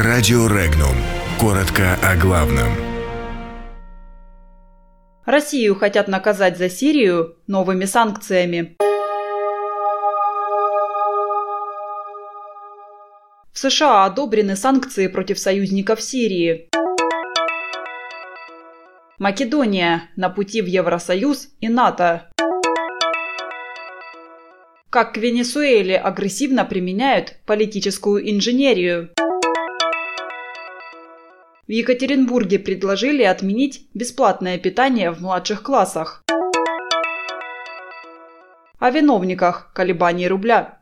Радио Регнум. Коротко о главном. Россию хотят наказать за Сирию новыми санкциями. В США одобрены санкции против союзников Сирии. Македония на пути в Евросоюз и НАТО. Как к Венесуэле агрессивно применяют политическую инженерию. В Екатеринбурге предложили отменить бесплатное питание в младших классах. О виновниках колебаний рубля.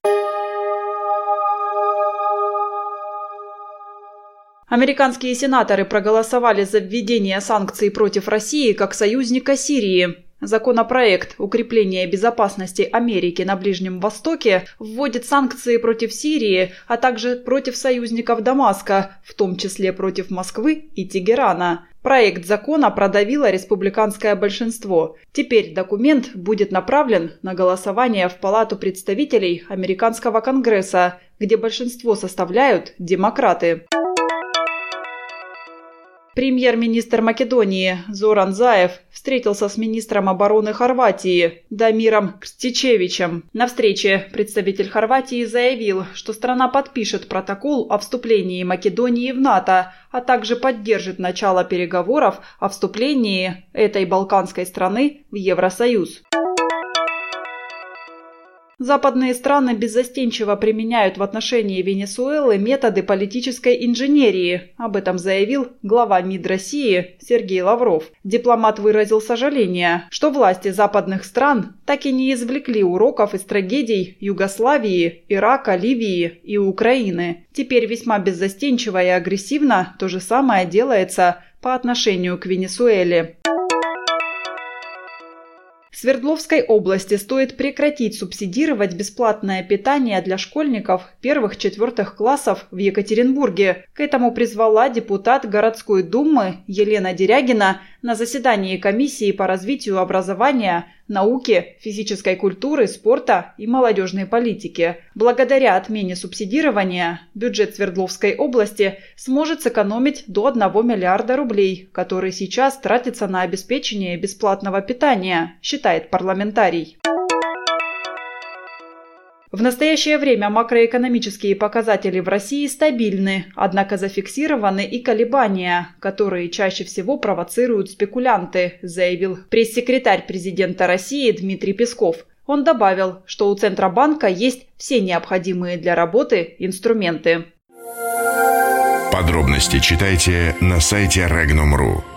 Американские сенаторы проголосовали за введение санкций против России как союзника Сирии. Законопроект укрепления безопасности Америки на Ближнем Востоке вводит санкции против Сирии, а также против союзников Дамаска, в том числе против Москвы и Тегерана. Проект закона продавило республиканское большинство. Теперь документ будет направлен на голосование в Палату представителей Американского Конгресса, где большинство составляют демократы. Премьер-министр Македонии Зоран Заев встретился с министром обороны Хорватии Дамиром Крстичевичем. На встрече представитель Хорватии заявил, что страна подпишет протокол о вступлении Македонии в НАТО, а также поддержит начало переговоров о вступлении этой балканской страны в Евросоюз. Западные страны беззастенчиво применяют в отношении Венесуэлы методы политической инженерии. Об этом заявил глава МИД России Сергей Лавров. Дипломат выразил сожаление, что власти западных стран так и не извлекли уроков из трагедий Югославии, Ирака, Ливии и Украины. Теперь весьма беззастенчиво и агрессивно то же самое делается по отношению к Венесуэле. Свердловской области стоит прекратить субсидировать бесплатное питание для школьников первых-четвертых классов в Екатеринбурге. К этому призвала депутат городской думы Елена Дерягина на заседании комиссии по развитию образования, науки, физической культуры, спорта и молодежной политики. Благодаря отмене субсидирования бюджет Свердловской области сможет сэкономить до 1 миллиарда рублей, который сейчас тратится на обеспечение бесплатного питания, считает парламентарий. В настоящее время макроэкономические показатели в России стабильны, однако зафиксированы и колебания, которые чаще всего провоцируют спекулянты, заявил пресс-секретарь президента России Дмитрий Песков. Он добавил, что у Центробанка есть все необходимые для работы инструменты. Подробности читайте на сайте Regnum.ru.